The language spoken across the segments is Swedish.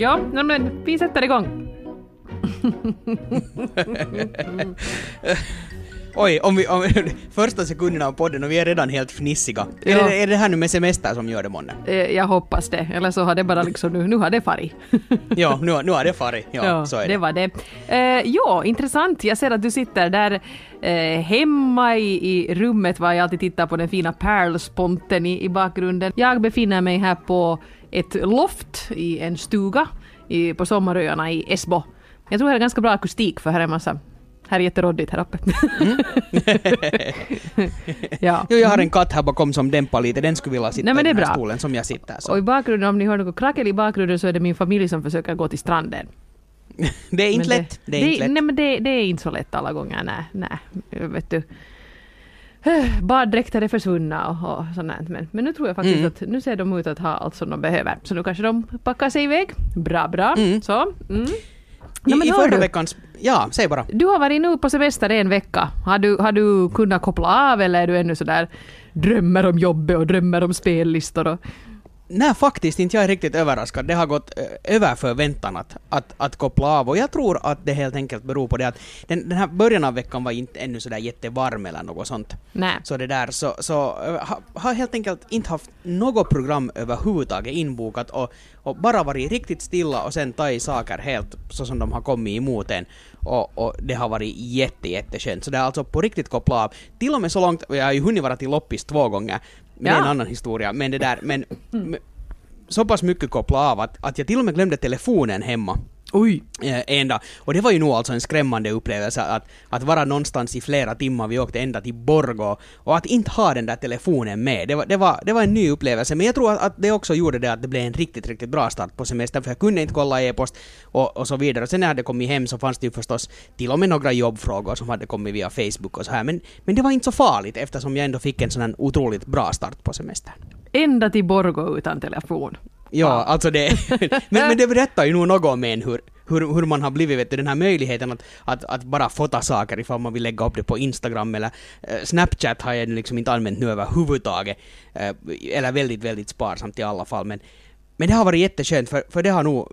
Ja, men vi sätter igång. Oj, om vi, om, första sekunderna av podden och vi är redan helt fnissiga. Är, Ja. det, är det här nu med semester som gör det månne? Eh, Jag hoppas det, eller så har det bara liksom nu, nu har det farit. Ja, nu, nu har det farit. Ja, så är det. det var det. Eh, ja, intressant. Jag ser att du sitter där eh, hemma i, i rummet var jag alltid tittar på den fina pärlsponten i, i bakgrunden. Jag befinner mig här på ett loft i en stuga i, på Sommaröarna i Esbo. Jag tror det är ganska bra akustik för här är massa här är jätteroddigt här uppe. ja. Jo, jag har en katt här bakom som dämpar lite, den skulle vilja sitta Nej, men det i är den här bra. stolen som jag sitter. Så. Och i bakgrunden, om ni hör något krackel i bakgrunden så är det min familj som försöker gå till stranden. Det är inte Men lätt. Det är inte lätt. Nej men det, det är inte så lätt alla gånger, nej. nej vet du. Baddräkter är försvunna och, och sånt. Men, men nu tror jag faktiskt Mm. att nu ser de ut att ha allt som de behöver. Så nu kanske de packar sig iväg. Bra, bra. Mm. Så. Mm. I, men I förra veckans... Ja, säg bara. Du har varit nu på semester en vecka. Har du, har du kunnat koppla av eller är du ännu sådär drömmer om jobbet och drömmer om spellistor? Och, Nej, faktiskt inte. Jag är riktigt överraskad. Det har gått eh, över förväntan att, att, att koppla av. Och jag tror att det helt enkelt beror på det att den, den här början av veckan var inte ännu sådär jättevarm eller något sånt. nej. Så det där, så, så eh, ha, har helt enkelt inte haft något program överhuvudtaget inbokat och, och bara varit riktigt stilla och sen tagit saker helt så som de har kommit emot en. Och, och det har varit jätte, jätteskönt. Så det är alltså på riktigt koppla av. Till och med så långt, jag har ju hunnit vara till loppis två gånger, men det är en Ja. annan historia. Men det där, men, men så pass mycket koppla av att, att jag till och med glömde telefonen hemma. Oj. Eh, en dag. Och det var ju nog alltså en skrämmande upplevelse att, att vara någonstans i flera timmar, vi åkte ända till Borgå, och att inte ha den där telefonen med. Det var, det var, det var en ny upplevelse, men jag tror att, att det också gjorde det att det blev en riktigt, riktigt bra start på semestern, för jag kunde inte kolla e-post och, och så vidare. Och sen när jag hade kommit hem så fanns det ju förstås till och med några jobbfrågor som hade kommit via Facebook och så här, men, men det var inte så farligt eftersom jag ändå fick en sån här otroligt bra start på semestern. Ända till Borgå utan telefon. Ja, alltså det... men, men det berättar ju nog något om en hur, hur, hur man har blivit, vet du, den här möjligheten att, att, att bara fota saker ifall man vill lägga upp det på Instagram eller eh, Snapchat har jag liksom inte använt nu överhuvudtaget. Eh, eller väldigt, väldigt sparsamt i alla fall. Men, men det har varit jätteskönt för, för det har nog...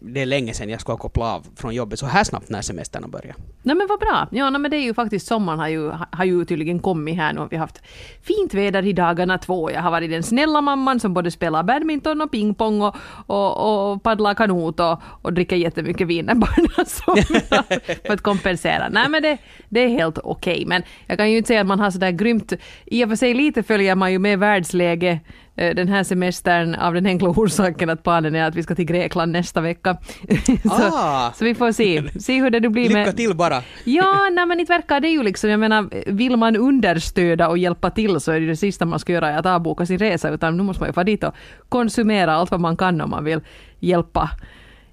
Det är länge sedan jag skulle ha kopplat av från jobbet så här snabbt när semestern har börjat. Nej men vad bra. Ja nej, men det är ju faktiskt sommaren har ju, har ju tydligen kommit här nu. Vi har haft fint väder i dagarna två. Jag har varit den snälla mamman som både spelar badminton och pingpong och, och, och paddlar kanot och, och dricker jättemycket vin när barnen somnar för att kompensera. Nej men det, det är helt okej. Men jag kan ju inte säga att man har sådär grymt... I och för sig lite följer man ju med världsläge den här semestern av den enkla orsaken att planen är att vi ska till Grekland nästa vecka. så, Ah. så vi får se, se hur det nu blir med... Lycka till bara! Ja, nej men inte verkar det ju liksom, jag menar, vill man understöda och hjälpa till så är det det sista man ska göra att avboka sin resa, utan nu måste man ju få dit och konsumera allt vad man kan om man vill hjälpa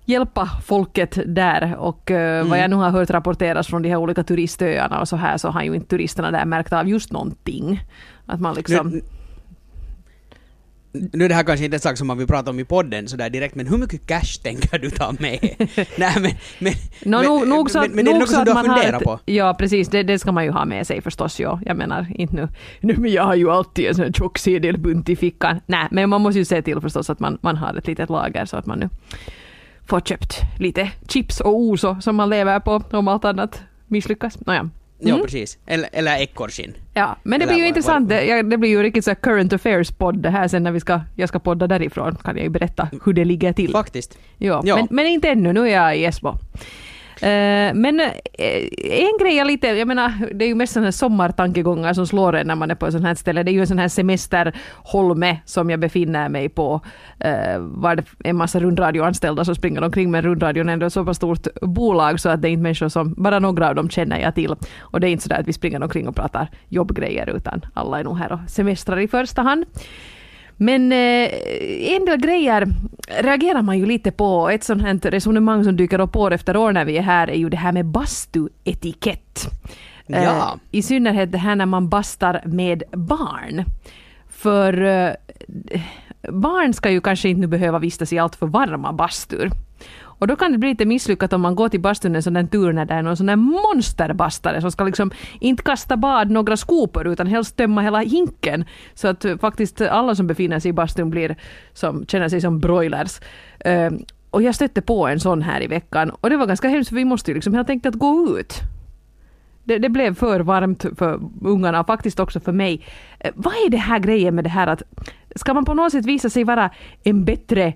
hjälpa folket där och eh, vad jag nu har hört rapporteras från de här olika turistöarna och så här så har ju inte turisterna där märkt av just någonting. Att man liksom... Nu, nu är det här kanske inte en sak som man vill prata om i podden sådär direkt, men hur mycket cash tänker du ta med? Nej men... men, Nå, men, nog, nog så, men, men det är nog något så som att du har funderat på? Ja, precis. Det, det ska man ju ha med sig förstås. Ja. Jag menar, inte nu. nu men jag har ju alltid en sån här tjock sedelbunt i fickan. Nej, men man måste ju se till förstås att man, man har ett litet lager så att man nu får köpt lite chips och oso som man lever på om allt annat misslyckas. Nåja. Ja, Mm. precis. Eller, eller ekorrskinn. Ja, men det Eller blir ju intressant. Det, ja, det blir ju riktigt så current affairs-podd det här sen när vi ska, jag ska podda därifrån. Kan jag ju berätta hur det ligger till. Faktiskt. Ja, Ja. Men, men inte ännu, nu är jag i Esbo. Eh, men eh, en grej jag lite, jag menar, det är ju mest sådana här sommartankegångar som slår en när man är på ett sånt här ställe. Det är ju en sån här semesterholme som jag befinner mig på. Eh, var det en massa rundradioanställda som springer omkring med rundradion ändå ett så pass stort bolag så att det är inte människor som, bara några av dem känner jag till. Och det är inte så där att vi springer omkring och pratar jobbgrejer utan alla är nog här och semestrar i första hand. Men eh, en del grejer reagerar man ju lite på. Ett sånt här resonemang som dyker upp år efter år när vi är här är ju det här med bastuetikett. Eh, Ja. I synnerhet det här när man bastar med barn. För eh, barn ska ju kanske inte nu behöva vistas i allt för varma bastur. Och då kan det bli lite misslyckat om man går till bastun en sån där tur när det är någon sån där monsterbastare som ska liksom inte kasta bad några skopor utan helst tömma hela hinken. Så att eh, faktiskt alla som befinner sig i bastun blir som, känner sig som broilers. Ehm, och jag stötte på en sån här i veckan och det var ganska hemskt för vi måste ju liksom helt enkelt gå ut. Det, det blev för varmt för ungarna och faktiskt också för mig. Eh, vad är det här grejen med det här att ska man på något sätt visa sig vara en bättre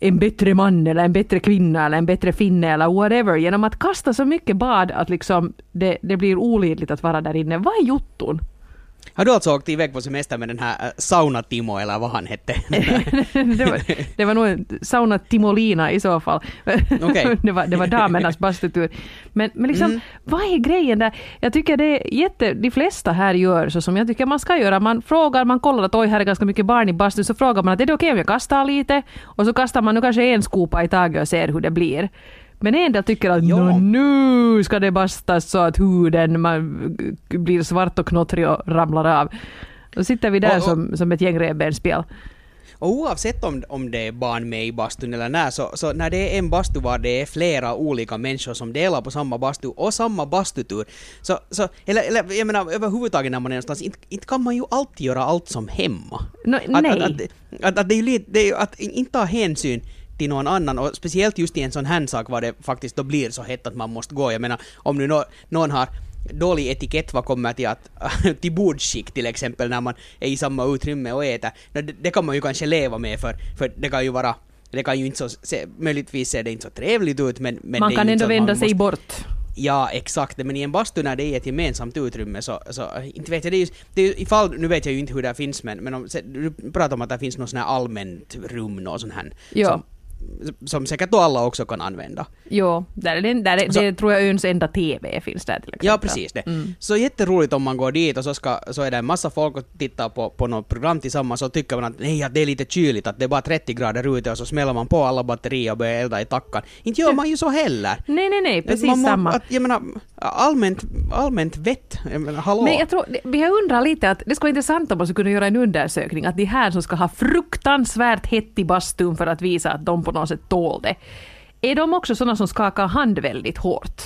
en bättre man eller en bättre kvinna eller en bättre finne eller whatever genom att kasta så mycket bad att liksom det, det blir olidligt att vara där inne. Vad är jotton? Har du alltså åkt iväg på semester med den här äh, Sauna-Timo eller vad han hette? det, var, det var nog en sauna Timolina i så fall. Okej. det, var, det var damernas bastutur. Men, men liksom, Mm. vad är grejen där? Jag tycker det är jätte, de flesta här gör så som jag tycker man ska göra. Man frågar, man kollar att oj här är ganska mycket barn i bastun, så frågar man att är det okej om jag kastar lite? Och så kastar man nu kanske en skopa i taget och ser hur det blir. Men en del tycker att Ja. "Nå, nu ska det bastas så att huden man, blir svart och knottrig och ramlar av. Då sitter vi där Och- och- som, som ett gäng revbensspjäll. Och oavsett om, om det är barn med i bastun eller när, så, så när det är en bastu var det är flera olika människor som delar på samma bastu och samma bastutur, så, så eller, eller jag menar överhuvudtaget när man är någonstans, inte, inte kan man ju alltid göra allt som hemma. Nå, Att, nej. Att, att, att, att det är ju lite, det är ju att inte ta hänsyn till någon annan och speciellt just i en sån här sak var det faktiskt då blir så hett att man måste gå. Jag menar om nu nå, någon har dålig etikett vad kommer till att till bordsskick till exempel när man är i samma utrymme och äter. Det, det kan man ju kanske leva med för, för det kan ju vara det kan ju inte så, se, möjligtvis ser det inte så trevligt ut men, men man kan ändå vända sig måste- bort. Ja, exakt. Men i en bastu när det är ett gemensamt utrymme så, så inte vet jag, det är ju, det är ifall, nu vet jag ju inte hur det finns men, men om, du pratar om att det finns något sånt här allmänt rum, något sånt här. Ja. Som, som säkert då alla också kan använda. Jo, där är det, där är, Så- det tror jag öns enda TV finns där till exempel. Ja, precis det. Mm. Så jätteroligt om man går dit och så, ska, så är det en massa folk och tittar på, på något program tillsammans och tycker man att nej, att det är lite kyligt, att det är bara 30 grader ute och så smäller man på alla batterier och börjar elda i tackan. Inte gör man ju så heller. Nej, nej, nej, precis man må- samma. Att, jag menar, allmänt, allmänt vett. Jag menar, hallå? Men jag tror, vi har undrat lite att det skulle vara intressant om man skulle kunna göra en undersökning att de här som ska ha fruktansvärt hett i bastun för att visa att de på något sätt tål det. Är de också sådana som skakar hand väldigt hårt?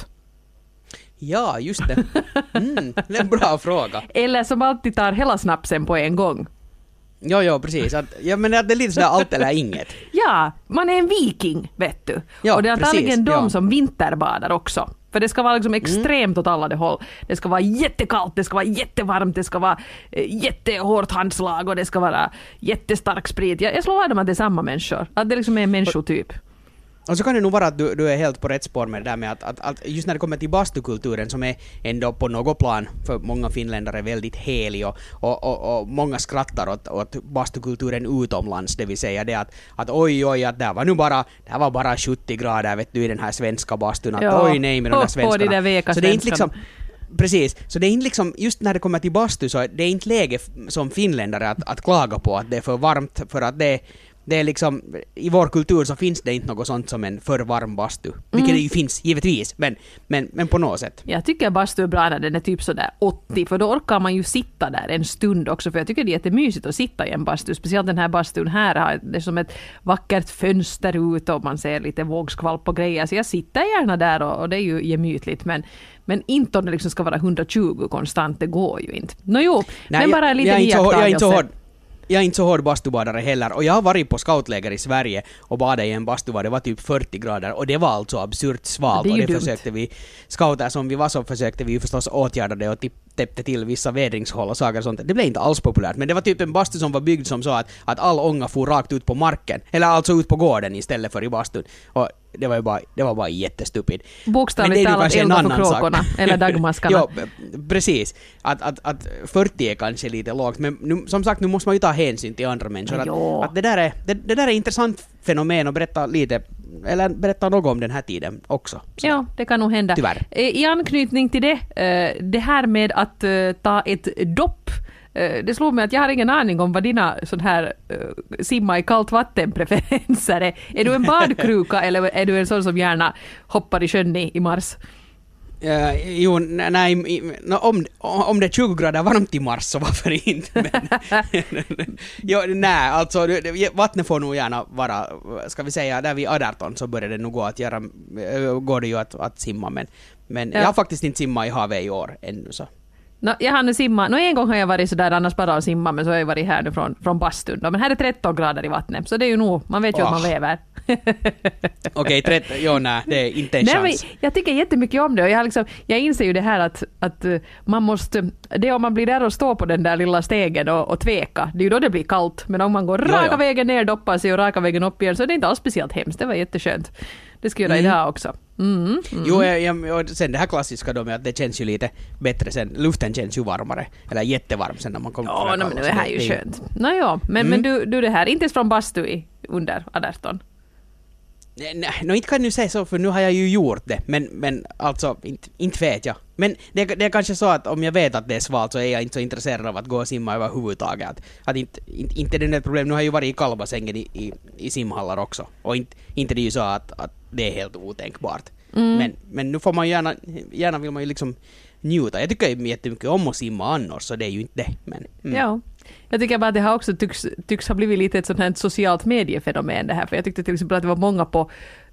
Ja, just det. Mm, det är en bra fråga. Eller som alltid tar hela snapsen på en gång? Jo, jo, precis. Att, jag menar att det är lite sådär allt eller inget. Ja, man är en viking, vet du. Ja, och det är antagligen precis, de ja. som vinterbadar också. För det ska vara liksom extremt åt alla de håll. Det ska vara jättekallt, det ska vara jättevarmt, det ska vara eh, jättehårt handslag och det ska vara jättestark sprit. Jag, jag slår vad om att det är samma människor. Att det liksom är en människotyp. Och så kan det nog vara att du, du är helt på rätt spår med det där med att, att, att just när det kommer till bastukulturen som är ändå på något plan för många finländare väldigt helig och, och, och, och många skrattar åt, åt bastukulturen utomlands, det vill säga det att, att oj oj att det var nu bara, det var bara 70 grader vet du i den här svenska bastun, att Ja. oj nej med de där svenskarna. de där veka så det är inte liksom Precis, så det är inte liksom, just när det kommer till bastu så är det är inte läge som finländare att, att klaga på att det är för varmt för att det det är liksom, i vår kultur så finns det inte något sånt som en för varm bastu. Vilket Mm. det ju finns, givetvis, men, men, men på något sätt. Jag tycker bastu är bra när den är typ sådär 80 för då orkar man ju sitta där en stund också för jag tycker det är jättemysigt att sitta i en bastu. Speciellt den här bastun här har det är som ett vackert fönster ut och man ser lite vågskvalp och grejer. Så jag sitter gärna där och, och det är ju gemytligt men, men inte om det liksom ska vara 120 konstant, det går ju inte. Nå jo, men bara en liten jag, så, hård- jag är inte så iakttagelse. hård. Jag är inte så hård bastubadare heller och jag har varit på scoutläger i Sverige och badat i en bastu var det var typ 40 grader och det var alltså absurt svalt och det dumt. försökte vi, scouter som vi var så försökte vi förstås åtgärda det och tipp- täppte till vissa vädringshål och saker och sånt. Det blev inte alls populärt men det var typ en bastu som var byggd som så att, att all ånga for rakt ut på marken, eller alltså ut på gården istället för i bastun. Och det var ju bara, det var bara jättestupid. Bokstavligt talat elda sak. kråkorna eller dagmaskarna. jo, precis. Att, att, att 40 är kanske lite lågt, men nu, som sagt nu måste man ju ta hänsyn till andra människor. Att, att det, där är, det, det där är intressant fenomen och berätta lite, eller berätta något om den här tiden också. Så. Ja, det kan nog hända. Tyvärr. Eh, I anknytning till det, eh, det här med att eh, ta ett dopp det slog mig att jag har ingen aning om vad dina sån här simma i kallt vatten preferenser är. Är du en badkruka eller är du en sån som gärna hoppar i sjön i mars? Eh, jo, nej, nå, om, om det är 20 grader varmt i mars så varför inte? Men, jo, nej, alltså vattnet får nog gärna vara, ska vi säga, där vid 18 så börjar det nog gå att göra, eh, går det ju att, att simma men, men Ja. jag har faktiskt inte simmat i havet i år ännu så. No, jag har nu simmat, no, en gång har jag varit sådär annars bara och simma men så har jag varit här nu från, från bastun då. Men här är 13 grader i vattnet så det är ju nog, man vet ju att man lever. Okej, okay, jo nej, det är inte en Nej, chans. men jag tycker jättemycket om det och jag, liksom, jag inser ju det här att, att eh, man måste, det är om man blir där och står på den där lilla stegen och, och tveka, det är ju då det blir kallt. Men om man går raka ja. vägen ner, doppar sig och raka vägen upp igen så är det inte alls speciellt hemskt. Det var jätteskönt. Det ska jag göra Mm. idag också. Mm. Mm. Jo, jag, och sen det här klassiska då med att det känns ju lite bättre sen, luften känns ju varmare, eller jättevarm sen när man kommer Ja, men det så här är ju skönt. Nåja, men, men Mm. du, du det här, inte ens från bastu i under 18? Nej, nej, no, inte kan du säga så för nu har jag ju gjort det, men, men alltså inte, inte vet jag. Men det, det är kanske så att om jag vet att det är svalt så är jag inte så intresserad av att gå och simma överhuvudtaget. Att, att inte, inte, inte det är ett problem, nu har jag ju varit i kallbassängen i, i, i simhallar också. Och inte, inte det är ju så att, att det är helt otänkbart. Mm. Men, men nu får man gärna, gärna vill man ju liksom njuta. Jag tycker ju jättemycket om att simma annars, så det är ju inte det. Men, mm. Ja. Jag tycker bara att det här också tycks, tycks ha blivit lite ett sånt här socialt mediefenomen det här. För jag tyckte till exempel att det var många på,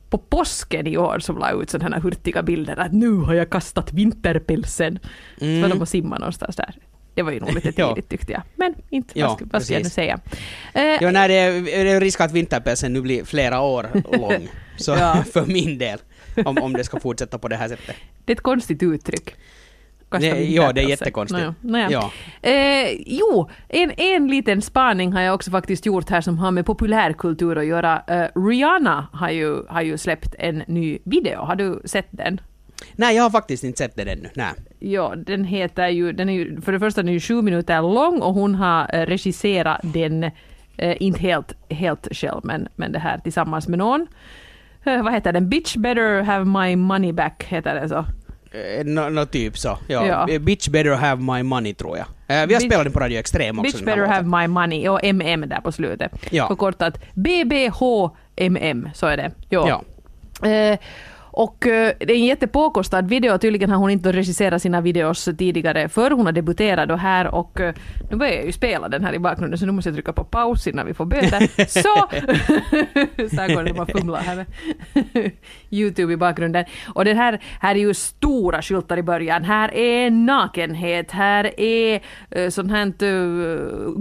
på påsken i år som la ut sådana här hurtiga bilder att nu har jag kastat vinterpälsen. Så var Mm. de och simmade någonstans där. Det var ju nog lite Ja. tidigt tyckte jag. Men inte, Ja, vad, ska, jag nu säga? Eh, Jo, nej, det är, det är risk att vinterpälsen nu blir flera år lång. Så Ja. för min del. Om, om det ska fortsätta på det här sättet. Det är ett konstigt uttryck. Det, ja, det är jättekonstigt. Nåja, nåja. Ja. Eh, jo, en, en liten spaning har jag också faktiskt gjort här som har med populärkultur att göra. Eh, Rihanna har ju, har ju släppt en ny video. Har du sett den? Nej, jag har faktiskt inte sett den ännu. Nej. Ja, den heter ju, den är ju, för det första den är ju sju minuter lång och hon har eh, regisserat den, eh, inte helt, helt själv, men, men det här tillsammans med någon. Vad heter den? Bitch better have my money back, heter den så. Eh, Nå no, typ så. Ja. Ja. Eh, Bitch better have my money tror jag. Eh, vi har spelat den på Radio Extrem också. Bitch better have my money och MM där på slutet. Ja. Förkortat BBHMM, så är det. Jo. Ja. Eh, och eh, det är en jättepåkostad video. Tydligen har hon inte regisserat sina videos tidigare för hon har debuterat då här och eh, nu börjar jag ju spela den här i bakgrunden så nu måste jag trycka på paus innan vi får böter. Så! så här går det när man fumlar här med Youtube i bakgrunden. Och den här, här är ju stora skyltar i början. Här är nakenhet, här är uh, sånt här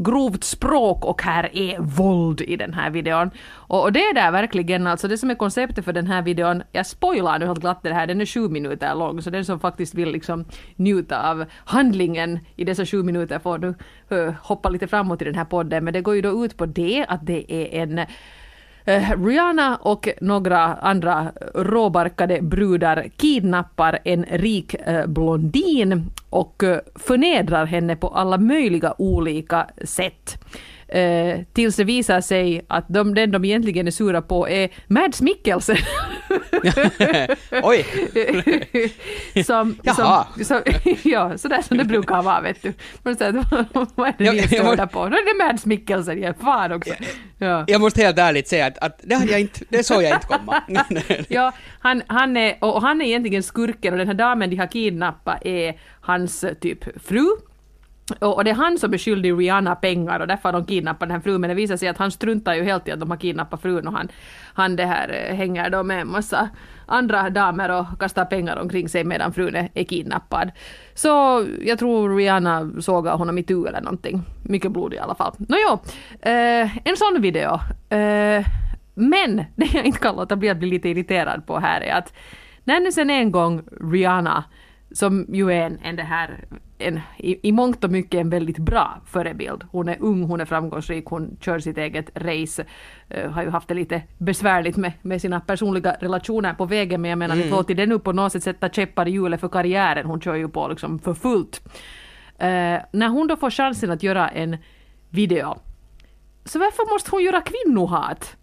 grovt språk och här är våld i den här videon. Och, och det är där verkligen alltså det som är konceptet för den här videon. Jag spoilar nu helt glatt det här, den är sju minuter lång så den som faktiskt vill liksom njuta av handlingen i dessa sju minuter får du uh, eh, hoppa lite framåt i den här podden. Men det går ju då ut på det att det är en eh, Rihanna och några andra råbarkade brudar kidnappar en rik eh, blondin och förnedrar henne på alla möjliga olika sätt. Eh, tills det visar sig att de, den de egentligen är sura på är Mads Mikkelsen. Oj! som, Jaha. som, som, ja, sådär som det brukar vara vet du. Säger, vad är det Ja, ni är jag störda må- på? Är det Mads Mikkelsen igen, fan också. Ja. Jag måste helt ärligt säga att, att det, hade jag inte, det såg jag inte komma. Ja, han, han, är, och han är egentligen skurken och den här damen de har kidnappat är hans typ fru. Och, och det är han som är skyldig Rihanna pengar och därför har de kidnappat den här frun men det visar sig att han struntar ju helt i att de har kidnappat frun och han, han det här eh, hänger då med en massa andra damer och kastar pengar omkring sig medan frun är, är kidnappad. Så jag tror Rihanna såg honom i tu eller någonting. Mycket blod i alla fall. Nåjo, eh, en sån video. Eh, men det jag inte kan låta bli att bli lite irriterad på här är att när nu sen en gång Rihanna, som ju är en, en det här, en, i, i mångt och mycket en väldigt bra förebild. Hon är ung, hon är framgångsrik, hon kör sitt eget race, eh, har ju haft det lite besvärligt med, med sina personliga relationer på vägen, men jag menar, mm. låter det nu på något sätt sätta käppar i hjulet för karriären, hon kör ju på liksom för fullt. Eh, när hon då får chansen att göra en video, så varför måste hon göra kvinnohat?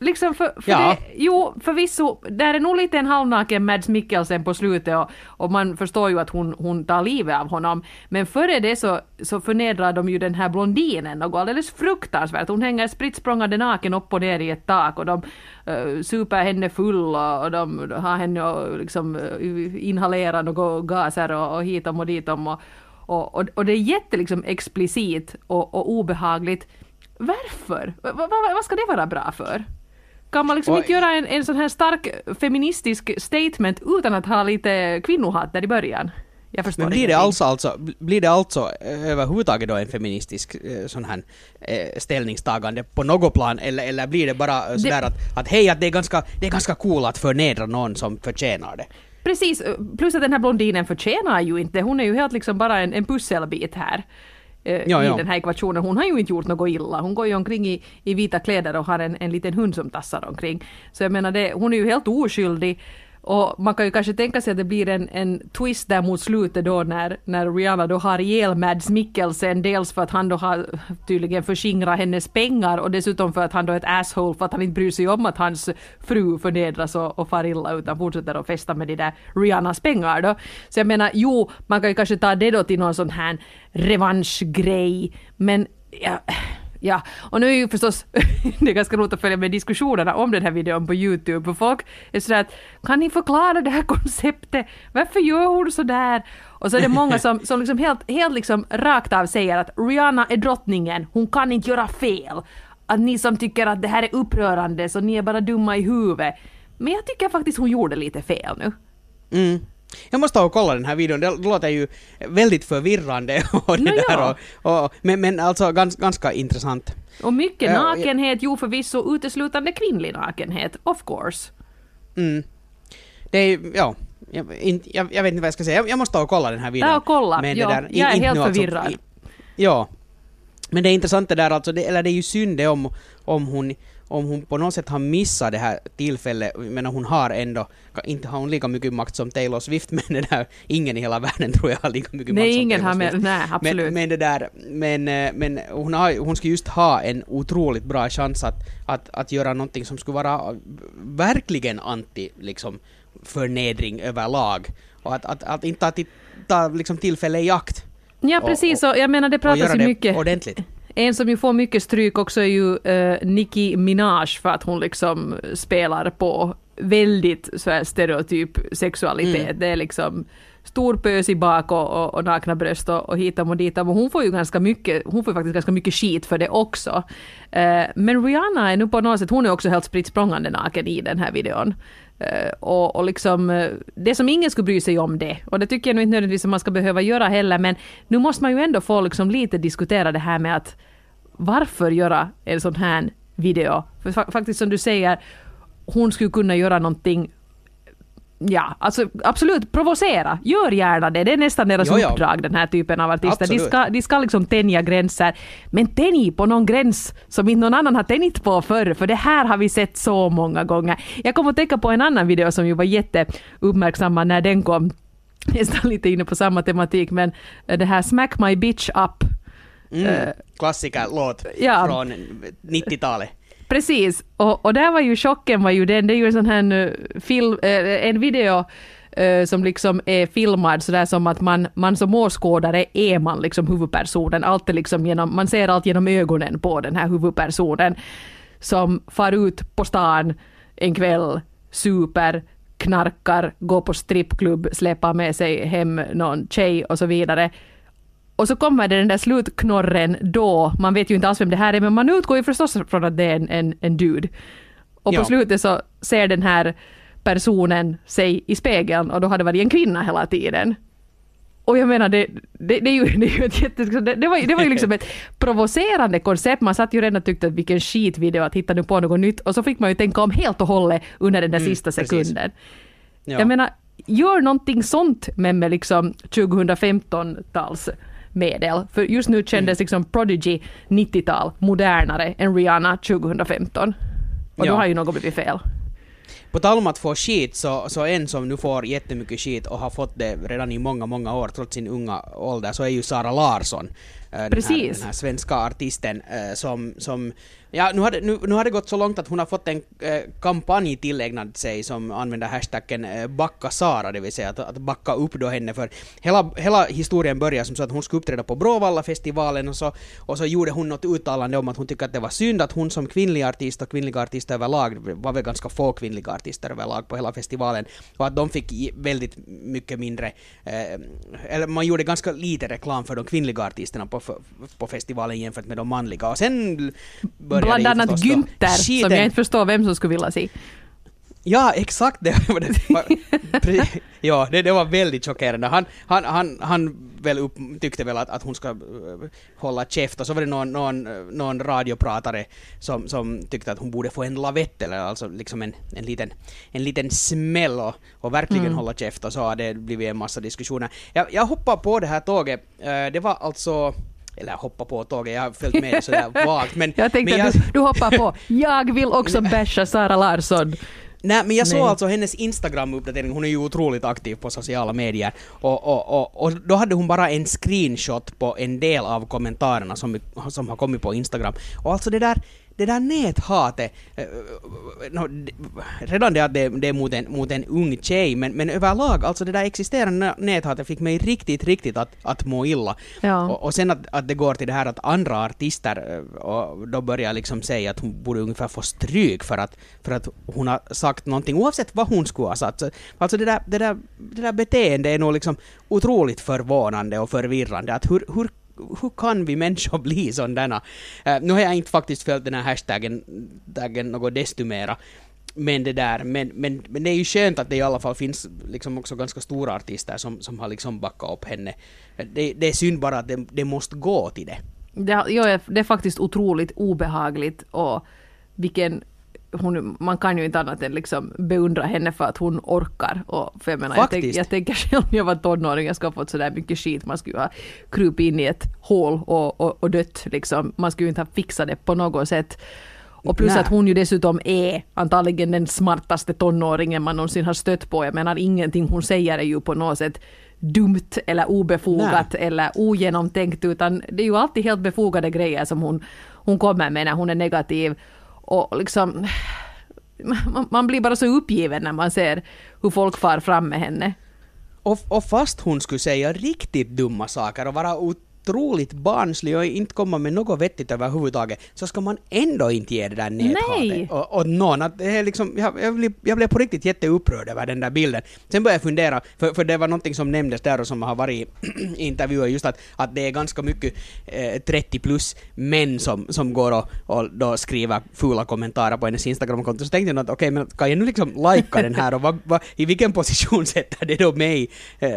Liksom för, för Ja. det, jo, förvisso, där är nog lite en halvnaken Mads Mikkelsen på slutet och, och man förstår ju att hon, hon tar livet av honom. Men före det så, så förnedrar de ju den här blondinen något alldeles fruktansvärt. Hon hänger spritt språngande naken upp och ner i ett tak och de uh, super henne full och, de har henne och liksom uh, inhalerar några gaser och, och hitom och ditom. Och, och, och, och det är jätte liksom explicit och, och obehagligt. Varför? Va, va, vad ska det vara bra för? Kan man liksom Oj. inte göra en, en sån här stark feministisk statement utan att ha lite kvinnohat där i början? Jag förstår Men blir det, ingenting. alltså, alltså, blir det alltså eh, överhuvudtaget då en feministisk eh, sån här eh, ställningstagande på något plan eller, eller blir det bara sådär att, att hej att det är ganska, det är ganska cool att förnedra någon som förtjänar det? Precis, plus att den här blondinen förtjänar ju inte, hon är ju helt liksom bara en, en pusselbit här. Eh, I ja. den här ekvationen. Hon har ju inte gjort något illa. Hon går ju omkring i, i vita kläder och har en, en liten hund som tassar omkring. Så jag menar, det, hon är ju helt oskyldig. Och man kan ju kanske tänka sig att det blir en, en twist där mot slutet då när, när Rihanna då har ihjäl Mads Mikkelsen. Dels för att han då har tydligen förskingrat hennes pengar och dessutom för att han då är ett asshole för att han inte bryr sig om att hans fru förnedras och, och far illa utan fortsätter att festa med de där Rihannas pengar då. Så jag menar, jo, man kan ju kanske ta det då till någon sån här revanschgrej, men ja, Ja, och nu är ju förstås det är ganska roligt att följa med diskussionerna om den här videon på Youtube, för folk är sådär att kan ni förklara det här konceptet? Varför gör hon sådär? Och så är det många som, som liksom helt, helt liksom rakt av säger att Rihanna är drottningen, hon kan inte göra fel. Att ni som tycker att det här är upprörande, så ni är bara dumma i huvudet. Men jag tycker faktiskt hon gjorde lite fel nu. Mm. Jag måste ha och kolla den här videon, det låter ju väldigt förvirrande och det Nå, där ja. och, och, men, men alltså gans, ganska intressant. Och mycket Ja, nakenhet, jo förvisso uteslutande kvinnlig nakenhet, of course. Mm. Det är ja, jag, inte- jag, jag vet inte vad jag ska säga, jag, jag måste ha och kolla den här videon. Och kolla, Men det ja, där- jag är helt alltså- förvirrad. i- ja. Men det är intressant det där alltså, det, eller det är ju synd det om, om hon om hon på något sätt har missat det här tillfället, menar hon har ändå, inte har hon lika mycket makt som Taylor Swift, men det där, ingen i hela världen tror jag har lika mycket makt Nej, som ingen Taylor har Swift. med, nej absolut. Men, men det där, men, eh, men hon, har, hon ska just ha en otroligt bra chans att, att, att göra någonting som skulle vara verkligen anti, liksom, förnedring överlag. Och att, att, att inte ta, ta liksom, tillfälle i akt. Ja och- precis, och jag menar det Och pratas ju mycket. ordentligt. En som ju får mycket stryk också är ju uh, Nicki Minaj för att hon liksom spelar på väldigt så här stereotyp sexualitet. Mm. Det är liksom stor pös i bak och, och, och nakna bröst och, och hitam och ditam. Men hon får ju ganska mycket, hon får faktiskt ganska mycket skit för det också. Eh, men Rihanna är nu på något sätt, hon är också helt spritt språngande naken i den här videon. Eh, och, och liksom, eh, det som ingen skulle bry sig om det, och det tycker jag nog inte nödvändigtvis att man ska behöva göra heller, men nu måste man ju ändå få liksom lite diskutera det här med att varför göra en sån här video? För fa- faktiskt som du säger, hon skulle kunna göra någonting Ja, alltså absolut, provocera. Gör gärna det. Det är nästan deras Jo, ja. uppdrag, den här typen av artister. De ska, de ska liksom tänja gränser. Men tänj på någon gräns som inte någon annan har tänjt på förr, för det här har vi sett så många gånger. Jag kommer att tänka på en annan video som ju var jätteuppmärksammad när den kom. Nästan lite inne på samma tematik, men det här Smack My Bitch Up. Mm. Eh, Klassikerlåt ja. från 90-talet. Precis, och, och där var ju chocken var ju den, det är ju en sån här film, eh, en video eh, som liksom är filmad sådär som att man, man som åskådare är man liksom huvudpersonen, allt liksom genom, man ser allt genom ögonen på den här huvudpersonen som far ut på stan en kväll, super, knarkar, går på strippklubb, släpper med sig hem någon tjej och så vidare. Och så kommer det den där slutknorren då, man vet ju inte alls vem det här är, men man utgår ju förstås från att det är en, en, en dude. Och på Ja. slutet så ser den här personen sig i spegeln och då har det varit en kvinna hela tiden. Och jag menar, det, det, det är ju, det är ju ett jätte, det, det, var, det var ju liksom ett provocerande koncept. Man satt ju redan och tyckte att vilken skitvideo att hitta nu på något nytt och så fick man ju tänka om helt och hållet under den där Mm, sista sekunden. Ja. Jag menar, gör någonting sånt men med liksom 2015-tals medel. För just nu Mm. kändes liksom Prodigy 90-tal modernare än Rihanna 2015. Och då Ja. har ju något blivit fel. På tal om att få skit, så, så en som nu får jättemycket skit och har fått det redan i många, många år trots sin unga ålder, så är ju Sara Larsson. eh, Den här, den här svenska artisten eh, som, som Ja, nu har, det, nu, nu har det gått så långt att hon har fått en eh, kampanj tillägnad sig som använder hashtaggen eh, backa Sara, det vill säga att, att backa upp då henne för hela, hela historien börjar som så att hon skulle uppträda på Bråvalla-festivalen och så, och så gjorde hon något uttalande om att hon tycker att det var synd att hon som kvinnlig artist och kvinnliga artister överlag, var väl ganska få kvinnliga artister överlag på hela festivalen, och att de fick väldigt mycket mindre, eh, eller man gjorde ganska lite reklam för de kvinnliga artisterna på, på festivalen jämfört med de manliga. Och sen började Bland annat Günther, som jag inte förstår vem som skulle vilja se. Ja, exakt det var det. Ja, det, det var väldigt chockerande. Han, han, han, han väl upp, tyckte väl att, att hon ska eh, hålla käft och så var det någon, någon, någon radiopratare som, som tyckte att hon borde få en lavett eller alltså liksom en, en, liten, en liten smäll och, och verkligen Mm. hålla käft och så har det blivit en massa diskussioner. Jag, jag hoppar på det här tåget. Eh, Det var alltså eller hoppa på tåget, jag har följt med det sådär vagt. Men, Jag tänkte men att du, du hoppar på. Jag vill också basha Sara Larsson. Nej, men jag såg Nej. alltså hennes Instagram-uppdatering, hon är ju otroligt aktiv på sociala medier. Och, och, och, och då hade hon bara en screenshot på en del av kommentarerna som, som har kommit på Instagram. Och alltså det där, det där näthatet, no, redan det att det, det är mot en, mot en ung tjej, men, men överlag, alltså det där existerande näthatet fick mig riktigt, riktigt att, att må illa. Ja. Och, och sen att, att det går till det här att andra artister och då börjar liksom säga att hon borde ungefär få stryk för att, för att hon har sagt någonting oavsett vad hon skulle ha sagt. Så, Alltså det där, det där, det där beteendet är nog liksom otroligt förvånande och förvirrande. Att hur, hur, hur kan vi människor bli sådana? Uh, eh, nu har jag inte faktiskt följt den här hashtaggen taggen något desto mera. Men det där, men, men, men det är ju skönt att det i alla fall finns liksom också ganska stora artister som, som har liksom backat upp henne. Det, det är synd bara att det, det måste gå till det. Det, ja, det är faktiskt otroligt obehagligt och vilken hon, man kan ju inte annat än liksom beundra henne för att hon orkar. Och för jag, menar, jag, tänk, jag tänker själv när jag var tonåring, jag skulle ha fått sådär mycket skit. Man skulle ha krupit in i ett hål och, och, och dött. Liksom. Man skulle ju inte ha fixat det på något sätt. Och plus Nej. att hon ju dessutom är antagligen den smartaste tonåringen man någonsin har stött på. Jag menar ingenting hon säger är ju på något sätt dumt eller obefogat eller ogenomtänkt utan det är ju alltid helt befogade grejer som hon, hon kommer med när hon är negativ. Och liksom man, man blir bara så uppgiven när man ser hur folk far fram med henne. Och, och fast hon skulle säga riktigt dumma saker och vara otroligt barnslig och inte komma med något vettigt överhuvudtaget, så ska man ändå inte ge det där näthatet. Och, och någon, att det är liksom, jag, jag, blev, jag blev på riktigt jätteupprörd över den där bilden. Sen började jag fundera, för, för det var någonting som nämndes där och som har varit i intervjuer, just att, att det är ganska mycket eh, 30 plus män som, som går och, och då skriver fula kommentarer på hennes Instagramkonto. Så tänkte jag att okej, men kan jag nu liksom lajka den här och vad, vad, i vilken position sätter det då mig eh,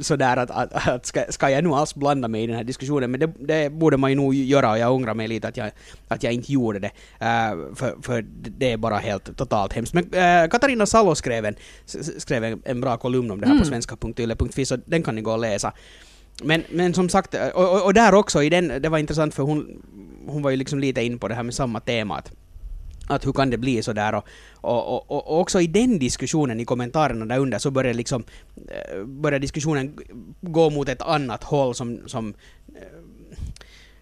sådär att, att, att ska, ska jag nu alls blanda mig i den här diskussionen? Men det, det borde man ju nog göra och jag ångrar mig lite att jag, att jag inte gjorde det. Eh, för, för det är bara helt totalt hemskt. Men eh, Katarina Salo skrev en, skrev en, en bra kolumn om det här på svenska.yle.fi så den kan ni gå och läsa. Men, men som sagt, och, och, och där också i den, det var intressant för hon, hon var ju liksom lite in på det här med samma tema att, att hur kan det bli så där och, och, och, och också i den diskussionen i kommentarerna där under så började liksom eh, började diskussionen gå mot ett annat håll som, som eh,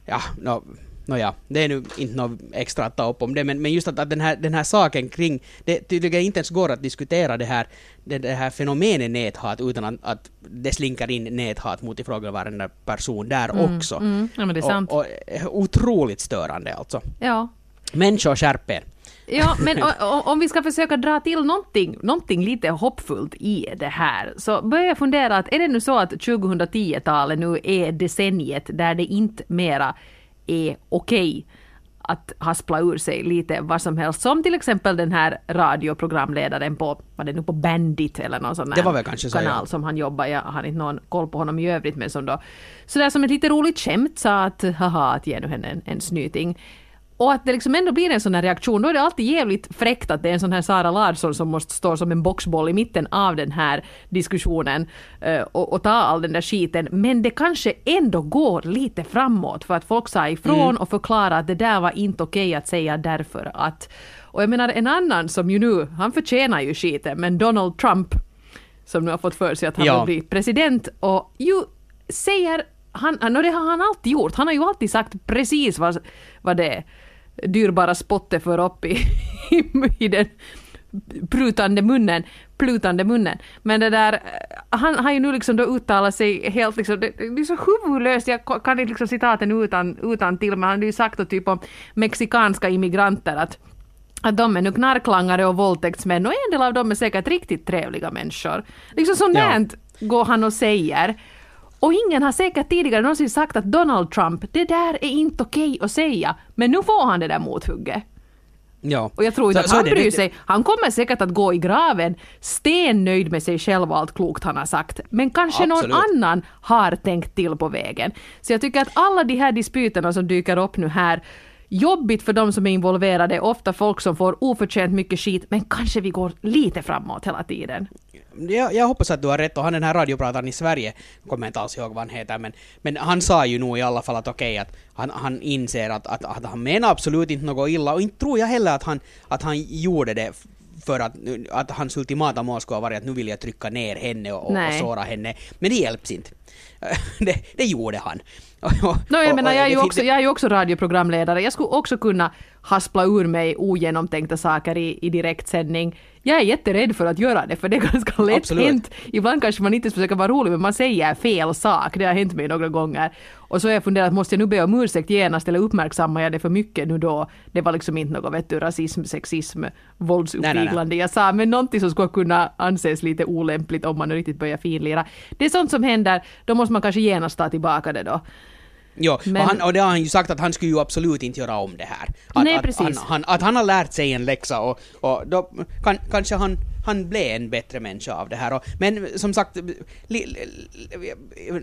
ja, no, Nåja, det är nu inte något extra att ta upp om det, men, men just att, att den, här, den här saken kring, det tydligen inte ens går att diskutera det här, det, det här fenomenet näthat utan att, att det slinkar in näthat mot ifrågavarande person där också. Mm, ja men det är sant. Och, och eh, otroligt störande alltså. ja. Människor skärp er. Ja, men om vi ska försöka dra till någonting, någonting lite hoppfullt i det här, så börjar jag fundera att är det nu så att 2010-talet nu är decenniet där det inte mera är okej att haspla ur sig lite vad som helst, som till exempel den här radioprogramledaren på, vad det nu på Bandit eller någon sån här var kanal som han jobbar, jag har inte någon koll på honom i övrigt, men som då sådär som ett lite roligt skämt sa att haha, att ge nu henne en, en snyting. Och att det liksom ändå blir en sån här reaktion, då är det alltid jävligt fräckt att det är en sån här Sara Larsson som måste stå som en boxboll i mitten av den här diskussionen eh, och, och ta all den där skiten. Men det kanske ändå går lite framåt för att folk sa ifrån och förklara att det där var inte okej att säga därför att. Och jag menar en annan som ju nu, han förtjänar ju skiten, men Donald Trump som nu har fått för sig att han Ja. vill bli president och ju säger han, och det har han alltid gjort, han har ju alltid sagt precis vad, vad det dyrbara spottet för upp i, i den prutande munnen, plutande munnen. Men det där, eh, han har ju nu liksom då uttalat sig helt liksom, det, det är så huvudlöst, jag kan inte liksom citaten utan, utan till, men han har ju sagt då typ om mexikanska immigranter att att de är nu knarklangare och våldtäktsmän och en del av dem är säkert riktigt trevliga människor. Liksom sånt Ja. går han och säger. Och ingen har säkert tidigare någonsin sagt att Donald Trump, det där är inte okej att säga. Men nu får han det där mothugget. Ja. Och jag tror inte Så- att han det. bryr Det- sig. Han kommer säkert att gå i graven stennöjd med sig själv och allt klokt han har sagt. Men kanske Absolut. någon annan har tänkt till på vägen. Så jag tycker att alla de här dispyterna som dyker upp nu här Jobbigt för de som är involverade, ofta folk som får oförtjänt mycket skit, men kanske vi går lite framåt hela tiden. Jag, jag hoppas att du har rätt. Och han den här radioprataren i Sverige, kommer inte alls ihåg vad han heter, men, men han sa ju nog i alla fall att okej, att han, han inser att, att, att han menar absolut inte något illa. Och inte tror jag heller att han, att han gjorde det för att, att hans ultimata mål skulle ha varit att nu vill jag trycka ner henne och, och, såra henne. Men det hjälps inte. Det, det gjorde han. No, jag menar, jag är, ju också, jag är ju också radioprogramledare. Jag skulle också kunna haspla ur mig ogenomtänkta saker i, i direktsändning. Jag är jätterädd för att göra det, för det är ganska lätt Absolut. hänt. Ibland kanske man inte ens försöker vara rolig, men man säger fel sak. Det har hänt mig några gånger. Och så har jag funderat, måste jag nu be om ursäkt genast eller uppmärksammar jag det för mycket nu då? Det var liksom inte något vet du, rasism, sexism, våldsuppviglande jag sa, men någonting som skulle kunna anses lite olämpligt om man nu riktigt börjar finlira. Det är sånt som händer, då måste man kanske genast ta tillbaka det då. Jo, Men- och, han, och det har han ju sagt att han skulle ju absolut inte göra om det här. Att, Nej, att, precis. Han, han, att han har lärt sig en läxa och, och då kan, kanske han, han blev en bättre människa av det här. Och, men som sagt, li, li,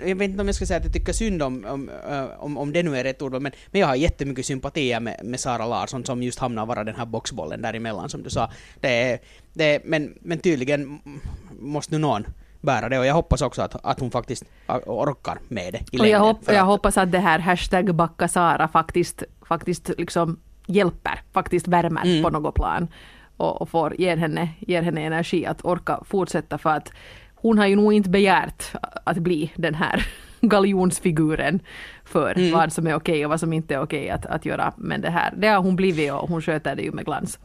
jag vet inte om jag ska säga att jag tycker synd om, om, eh, om, om det nu är rätt ord, men, men jag har jättemycket sympatier med, med Sara Larsson som just hamnar vara den här boxbollen däremellan som du sa. Det, det, men, men tydligen måste nu någon bära det och jag hoppas också att, att hon faktiskt orkar med det i Och jag, hopp, jag att- hoppas att det här hashtag backa Sara faktiskt, faktiskt liksom hjälper, faktiskt värmer Mm. på något plan och, och får, ger, henne, ger henne energi att orka fortsätta för att hon har ju nog inte begärt att bli den här galjonsfiguren för Mm. vad som är okej och vad som inte är okej att, att göra. Men det här, det har hon blivit och hon sköter det ju med glans.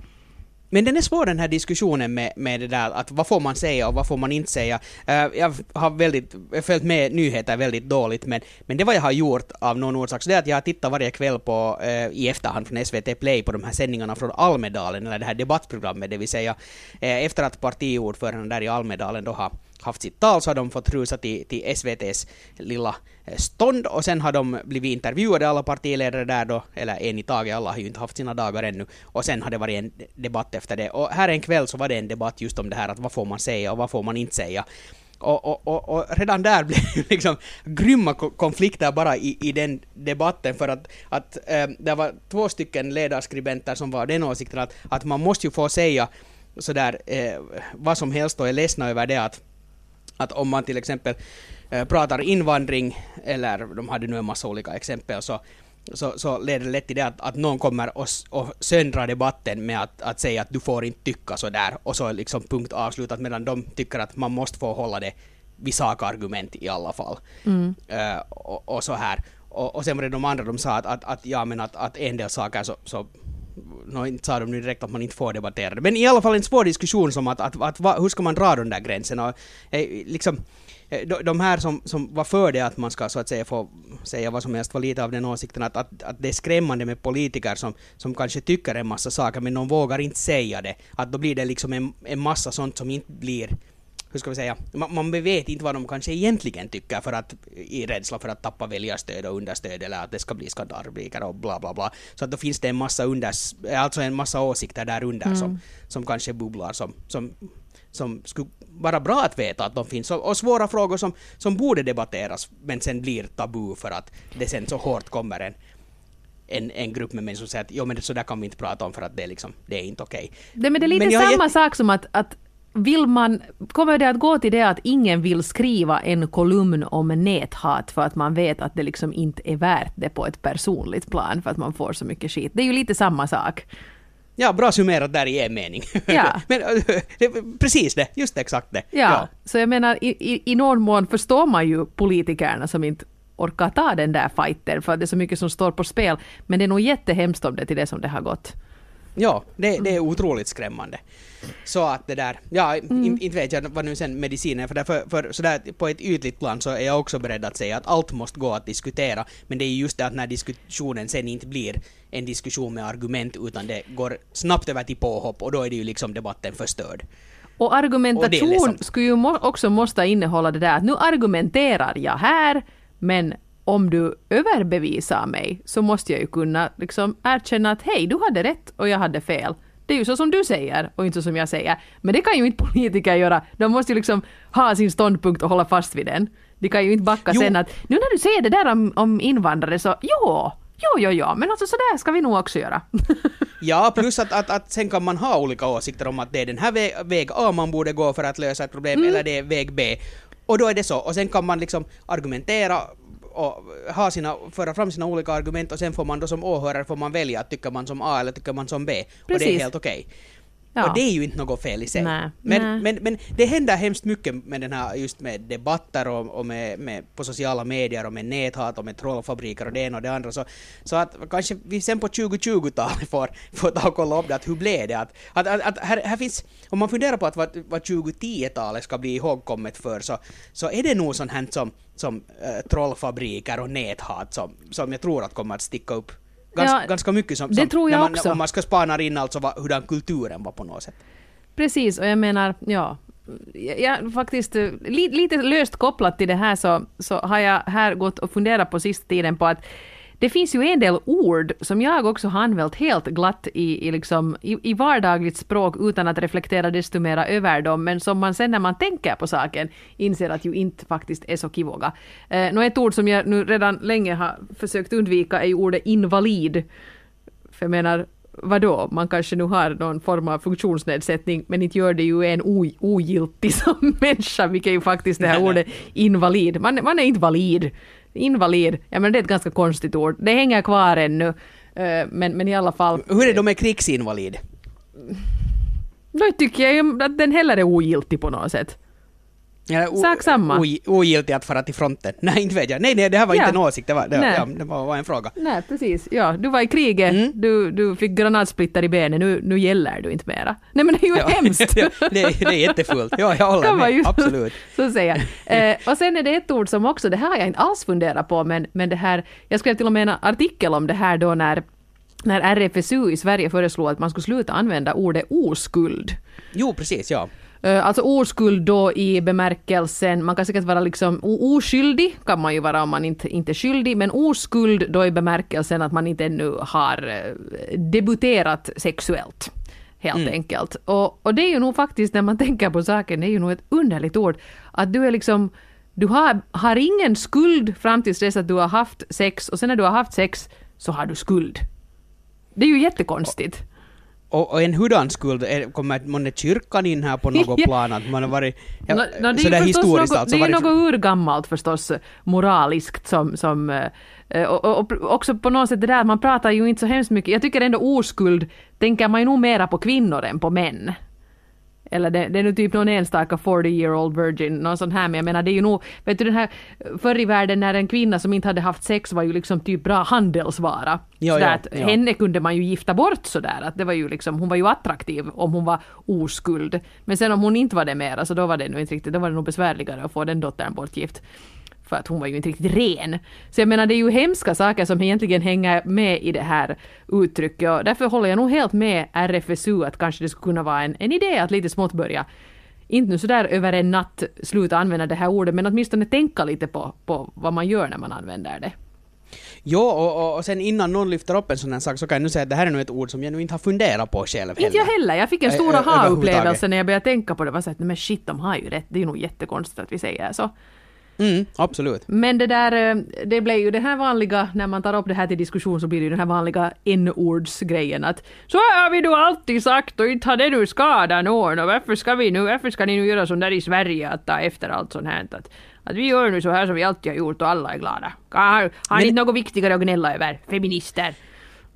Men den är svår den här diskussionen med, med det där att vad får man säga och vad får man inte säga. Uh, jag har väldigt, jag följt med nyheter väldigt dåligt men, men det vad jag har gjort av någon orsak så det är att jag har tittat varje kväll på, uh, i efterhand från SVT Play på de här sändningarna från Almedalen, eller det här debattprogrammet, det vill säga uh, efter att partiordföranden där i Almedalen då har haft sitt tal så har de fått rusa till, till SVTs lilla eh, stånd och sen har de blivit intervjuade alla partiledare där då, eller en i taget, alla har ju inte haft sina dagar ännu, och sen har det varit en debatt efter det. Och här en kväll så var det en debatt just om det här att vad får man säga och vad får man inte säga. Och, och, och, och redan där blev ju liksom grymma konflikter bara i, i den debatten för att, att eh, det var två stycken ledarskribenter som var av den åsikten att, att man måste ju få säga sådär eh, vad som helst och är ledsna över det att att om man till exempel eh, pratar invandring, eller de hade nu en massa olika exempel, så, så, så leder det lätt till det att, att någon kommer och, och söndrar debatten med att, att säga att du får inte tycka så där och så är liksom punkt avslutat medan de tycker att man måste få hålla det vid sakargument i alla fall. Eh, och, och så här. Och, och sen var det de andra de sa att, att, att ja men att, att en del saker så, så Nå, inte sa de nu direkt att man inte får debattera det. Men i alla fall en svår diskussion som att, att, att, va- hur ska man dra de där gränserna? Och, eh, liksom, eh, de, de här som, som var för det att man ska så att säga få säga vad som helst var lite av den åsikten att, att, att det är skrämmande med politiker som, som kanske tycker en massa saker men de vågar inte säga det. Att då blir det liksom en, en massa sånt som inte blir hur ska vi säga, man, man vet inte vad de kanske egentligen tycker för att i rädsla för att tappa väljarstöd och understöd eller att det ska bli skandalrubriker och bla bla bla. Så att då finns det en massa unders, alltså en massa åsikter där under som, som kanske bubblar som, som, som skulle vara bra att veta att de finns och, och svåra frågor som, som borde debatteras men sen blir tabu för att det sen så hårt kommer en en, en grupp med människor som säger att jo men så där kan vi inte prata om för att det är liksom, det är inte okej. Det, men det är lite samma gett- sak som att, att vill man, kommer det att gå till det att ingen vill skriva en kolumn om näthat för att man vet att det liksom inte är värt det på ett personligt plan för att man får så mycket skit. Det är ju lite samma sak. Ja, bra summerat där i en mening. Ja. Men äh, det, precis det, just exakt det. Ja, så jag menar i, i, i någon mån förstår man ju politikerna som inte orkar ta den där fighten för att det är så mycket som står på spel. Men det är nog jättehemskt om det till det som det har gått. Ja, det, det är otroligt skrämmande. Så att det där, ja, in, inte vet jag vad nu sen medicinen för, därför, för sådär på ett ytligt plan så är jag också beredd att säga att allt måste gå att diskutera, men det är just det att när diskussionen sen inte blir en diskussion med argument utan det går snabbt över till påhopp och då är det ju liksom debatten förstörd. Och Och argumentation ledsamt. skulle ju också måste innehålla det där att nu argumenterar jag här, men om du överbevisar mig så måste jag ju kunna liksom erkänna att hej, du hade rätt och jag hade fel. Det är ju så som du säger och inte så som jag säger. Men det kan ju inte politiker göra. De måste ju liksom ha sin ståndpunkt och hålla fast vid den. De kan ju inte backa Jo. sen att nu när du säger det där om, om invandrare så jo, jo, jo, jo, men alltså så där ska vi nog också göra. Ja, plus att, att, att sen kan man ha olika åsikter om att det är den här väg, väg A man borde gå för att lösa ett problem, eller det är väg B. Och då är det så. Och sen kan man liksom argumentera och ha sina, föra fram sina olika argument och sen får man då som åhörare får man välja att tycker man som A eller tycker man som B. Och det är Precis. helt okej. Ja. Och det är ju inte något fel i sig. Nej, men, nej. Men, men det händer hemskt mycket med den här, just med debatter och, och med, med, på sociala medier och med näthat och med trollfabriker och det ena och det andra. Så, så att kanske vi sen på 2020-talet får, får ta och kolla upp det, att hur blev det? Att, att, att, att här, här finns, om man funderar på att vad, vad 2010-talet ska bli ihågkommet för så, så är det nog sånt här som, som äh, trollfabriker och näthat som, som jag tror att kommer att sticka upp Gans, Ja, ganska mycket som, det som tror jag man, också. om man ska spana in alltså vad, hurdan kulturen var på något sätt. Precis, och jag menar, ja. Jag, faktiskt, eh, li, lite löst kopplat till det här så, så har jag här gått och funderat på sista tiden på att det finns ju en del ord som jag också har använt helt glatt i, i, liksom, i, i vardagligt språk utan att reflektera desto mera över dem, men som man sen när man tänker på saken inser att ju inte faktiskt är så kivoga. Eh, nå ett ord som jag nu redan länge har försökt undvika är ju ordet invalid. För jag menar, vadå, man kanske nu har någon form av funktionsnedsättning men inte gör det ju en ogiltig som människa, vilket är ju faktiskt det här ordet invalid. Man, man är inte valid. Invalid, ja men det är ett ganska konstigt ord. Det hänger kvar ännu. eh, Men, men i alla fall, Hur är det då med krigsinvalid? då tycker jag ju att den heller är ogiltig på något sätt. Sak samma. ogiltig att fara till fronten. Nej, inte vet jag. Nej, nej, det här var Ja. inte en åsikt, det var, det, ja, det var, en fråga. Nej, precis. Ja, du var i kriget, Mm. du, du fick granatsplitter i benen, nu, nu gäller du inte mera. Nej men det är ju Ja, hemskt. det, är- det är jättefult. Ja, jag håller med. ju Absolut. så säga. Eh, och sen är det ett ord som också, det här har jag inte alls funderat på, men, men det här, jag skrev till och med en artikel om det här då när när RFSU i Sverige föreslog att man skulle sluta använda ordet oskuld. Jo, precis, ja. Eh, Alltså oskuld då i bemärkelsen, man kan säkert vara liksom oskyldig, kan man ju vara om man inte, inte är skyldig, men oskuld då i bemärkelsen att man inte ännu har eh, debuterat sexuellt. Helt enkelt. Och, och det är ju nog faktiskt, när man tänker på saken, det är ju nog ett underligt ord. Att du är liksom, du har, har ingen skuld fram tills dess att du har haft sex, och sen när du har haft sex så har du skuld. Det är ju jättekonstigt. Och, och en hurdan skuld, är, kommer månne kyrkan in här på något plan? Att man har varit... Ja, Nå- nå, det är historiskt något, alltså. Det är något urgammalt förstås, moraliskt som... som eh, och, och, och också på något sätt det där, man pratar ju inte så hemskt mycket. Jag tycker ändå oskuld tänker man ju nog mera på kvinnor än på män. Eller det, det är nu typ någon enstaka 40 year old virgin, någon sån här, men jag menar det är ju nog, vet du den här förr i världen när en kvinna som inte hade haft sex var ju liksom typ bra handelsvara. Ja, sådär ja, att ja. henne kunde man ju gifta bort sådär, att det var ju liksom, hon var ju attraktiv om hon var oskuld. Men sen om hon inte var det mera, så då var det nog inte riktigt, då var det nog besvärligare att få den dottern bortgift. För att hon var ju inte riktigt ren. Så jag menar det är ju hemska saker som egentligen hänger med i det här uttrycket och därför håller jag nog helt med RFSU att kanske det skulle kunna vara en, en idé att lite smått börja inte nu sådär över en natt sluta använda det här ordet, men åtminstone tänka lite på, på vad man gör när man använder det. Jo, och, och, sen innan någon lyfter upp en sån här sak så kan jag nu säga att det här är nog ett ord som jag nu inte har funderat på själv Inte jag heller. Jag fick en stor aha-upplevelse när jag började tänka på det. var så att, men shit, de har ju rätt. Det är nog jättekonstigt att vi säger så. Mm, absolut. Men det där, eh, det blev ju det här vanliga, när man tar upp det här till diskussion så blir det ju den här vanliga n-ordsgrejen att så har vi då alltid sagt och inte har det nu skadat någon och varför ska vi nu, varför ska ni nu göra sån där i Sverige att ta efter allt sånt här att, att vi gör nu så här som vi alltid har gjort och alla är glada. Har, har Men- ni inte något viktigare att gnälla över? Feminister.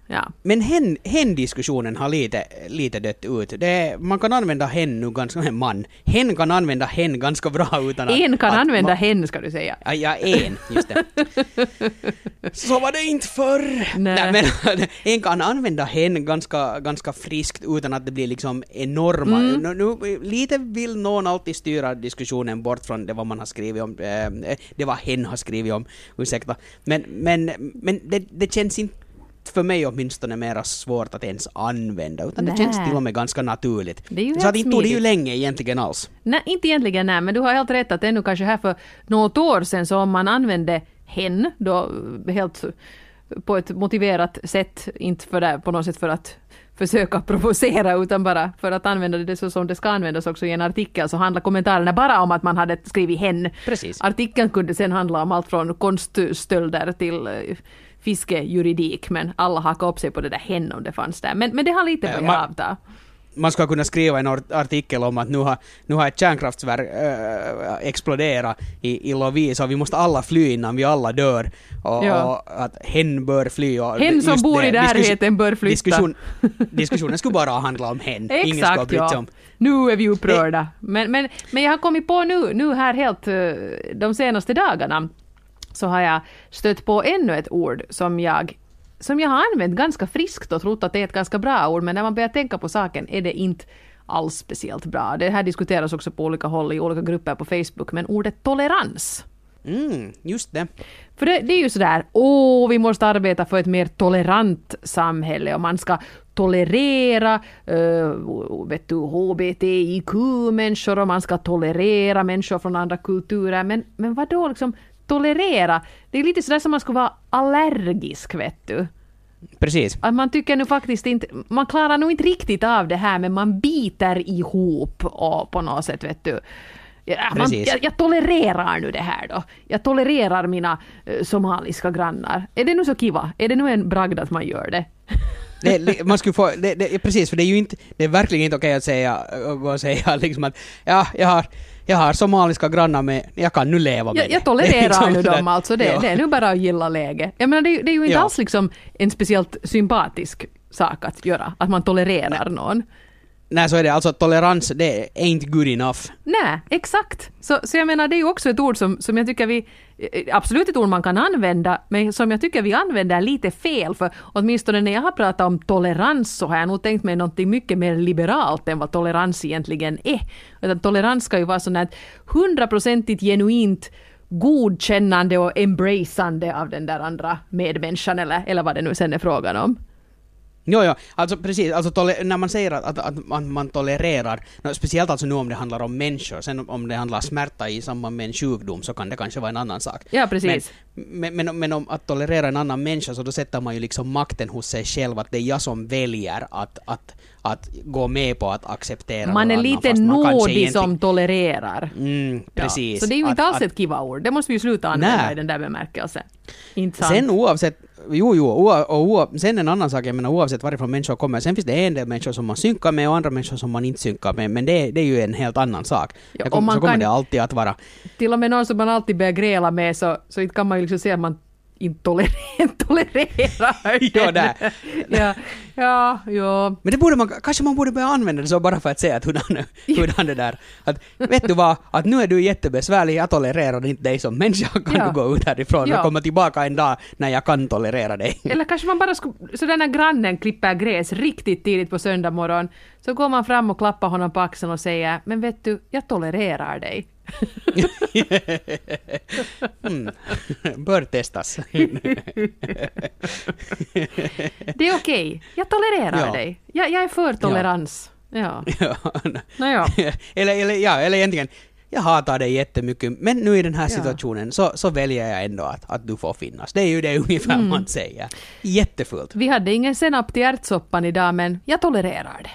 Ja. Men hen, hen-diskussionen har lite, lite dött ut. Det, man kan använda hen nu ganska... En man. Hen kan använda hen ganska bra utan att... En kan att använda man, hen ska du säga. Ja, ja, en, just det. Så var det inte förr! Nej. men en kan använda hen ganska, ganska friskt utan att det blir liksom enorma... Mm. Nu, nu, lite vill någon alltid styra diskussionen bort från det vad man har skrivit om, eh, det vad hen har skrivit om, ursäkta. Men, men, men det, det känns inte för mig åtminstone mera svårt att ens använda, utan det Nä. känns till och med ganska naturligt. Det är ju Så att inte tog det ju länge egentligen alls. Nej, inte egentligen nej, men du har helt rätt att ännu kanske här för något år sedan så om man använde hen då helt på ett motiverat sätt, inte för det, på något sätt för att försöka provocera utan bara för att använda det så som det ska användas också i en artikel så handlar kommentarerna bara om att man hade skrivit hen. Precis. Artikeln kunde sen handla om allt från konststölder till eh, fiskejuridik men alla hakade upp sig på det där hen om det fanns där. Men, men det har lite Eh, börjat avta. man ska kunna skriva en art- artikel om att nu har, nu har ett kärnkraftverk äh, exploderat i, i Lovisa och vi måste alla fly innan vi alla dör. Och, Ja. och att hen bör fly. Och Hen som bor det, i närheten bör flytta. Diskussion, diskussionen skulle bara handla om hen. Ingen Exakt brytt sig ja. om. Nu är vi upprörda. Men, men, men jag har kommit på nu, nu här helt eh, de senaste dagarna så har jag stött på ännu ett ord som jag som jag har använt ganska friskt och trott att det är ett ganska bra ord, men när man börjar tänka på saken är det inte alls speciellt bra. Det här diskuteras också på olika håll i olika grupper på Facebook, men ordet tolerans. Mm, just det. För det, det är ju sådär, åh, vi måste arbeta för ett mer tolerant samhälle och man ska tolerera uh, vet du, HBTIQ-människor och man ska tolerera människor från andra kulturer. Men, men vad då liksom tolerera? Det är lite sådär som man skulle vara allergisk, vet du. Precis. Att man tycker nu faktiskt inte, man klarar nog inte riktigt av det här men man biter ihop och på något sätt vet du. Ja, man, jag, jag tolererar nu det här då. Jag tolererar mina eh, somaliska grannar. Är det nu så kiva? Är det nu en bragd att man gör det? Det, man skulle få, det, det, precis, för det är ju inte, det är verkligen inte okej att säga, att säga liksom att ja, jag har, jag har somaliska grannar med, jag kan nu leva med Jag, det. jag Det tolererar liksom nu sådär- dem alltså. Det, Ja. det är nu bara att gilla läget. Jag menar det, är ju- det är ju inte Ja. alls liksom en speciellt sympatisk sak att göra. Att man tolererar någon. Nej, så är det. Alltså tolerans, det är ain't good enough. Nej, exakt. Så, så jag menar, det är ju också ett ord som, som jag tycker vi... Eh, absolut ett ord man kan använda, men som jag tycker vi använder lite fel. För åtminstone när jag har pratat om tolerans så har jag nog tänkt mig något mycket mer liberalt än vad tolerans egentligen är. Utan tolerans ska ju vara sånt här hundraprocentigt genuint godkännande och embraceande av den där andra medmänniskan eller, eller vad det nu sen är frågan om. Jo, jo, alltså precis. Alltså, tole- när man säger att, att, att man, man tolererar, nå, speciellt alltså nu om det handlar om människor, sen om det handlar smärta i samband med en sjukdom så kan det kanske vara en annan sak. Ja, precis. Men, men, men, men om att tolerera en annan människa så då sätter man ju liksom makten hos sig själv att det är jag som väljer att, att, att gå med på att acceptera Man är lite nådig egentligen- som tolererar. Mm, Ja, precis. Så det är ju inte alls att- ett kiva ord. Det måste vi ju sluta använda i den där bemärkelsen. Inte sant? Sen oavsett, jo jo, oa, och oa, sen en annan sak, jag menar oavsett varifrån människor kommer, sen finns det en del människor som man synkar med och andra människor som man inte synkar med, men det, det är ju en helt annan sak. Ja, och kom, man så kommer kan- det alltid att vara. Till och med någon som man alltid börjar gräla med så, så inte kan man ju liksom säga att man inte tolererar, tolererar Ja, där. ja, ja, ja. Men det borde man, kanske man borde börja använda det så bara för att säga att hurdan, hurdan det där, att vet du vad, att nu är du jättebesvärlig, jag tolererar inte dig som människa, kan Ja. du gå ut härifrån Ja. och komma tillbaka en dag när jag kan tolerera dig. Eller kanske man bara skulle, så den när grannen klipper gräs riktigt tidigt på söndag morgon, så går man fram och klappar honom på axeln och säger men vet du, jag tolererar dig. Mm. Bör testas. Det är okej, jag tolererar Ja. dig. Jag, jag är för tolerans. Ja. Ja. Nåja. eller, eller, ja, eller egentligen, jag hatar dig jättemycket, men nu i den här Ja. situationen så, så väljer jag ändå att, att du får finnas. Det är ju det ungefär Mm. man säger. Jättefullt. Vi hade ingen senap till ärtsoppan idag men jag tolererar det.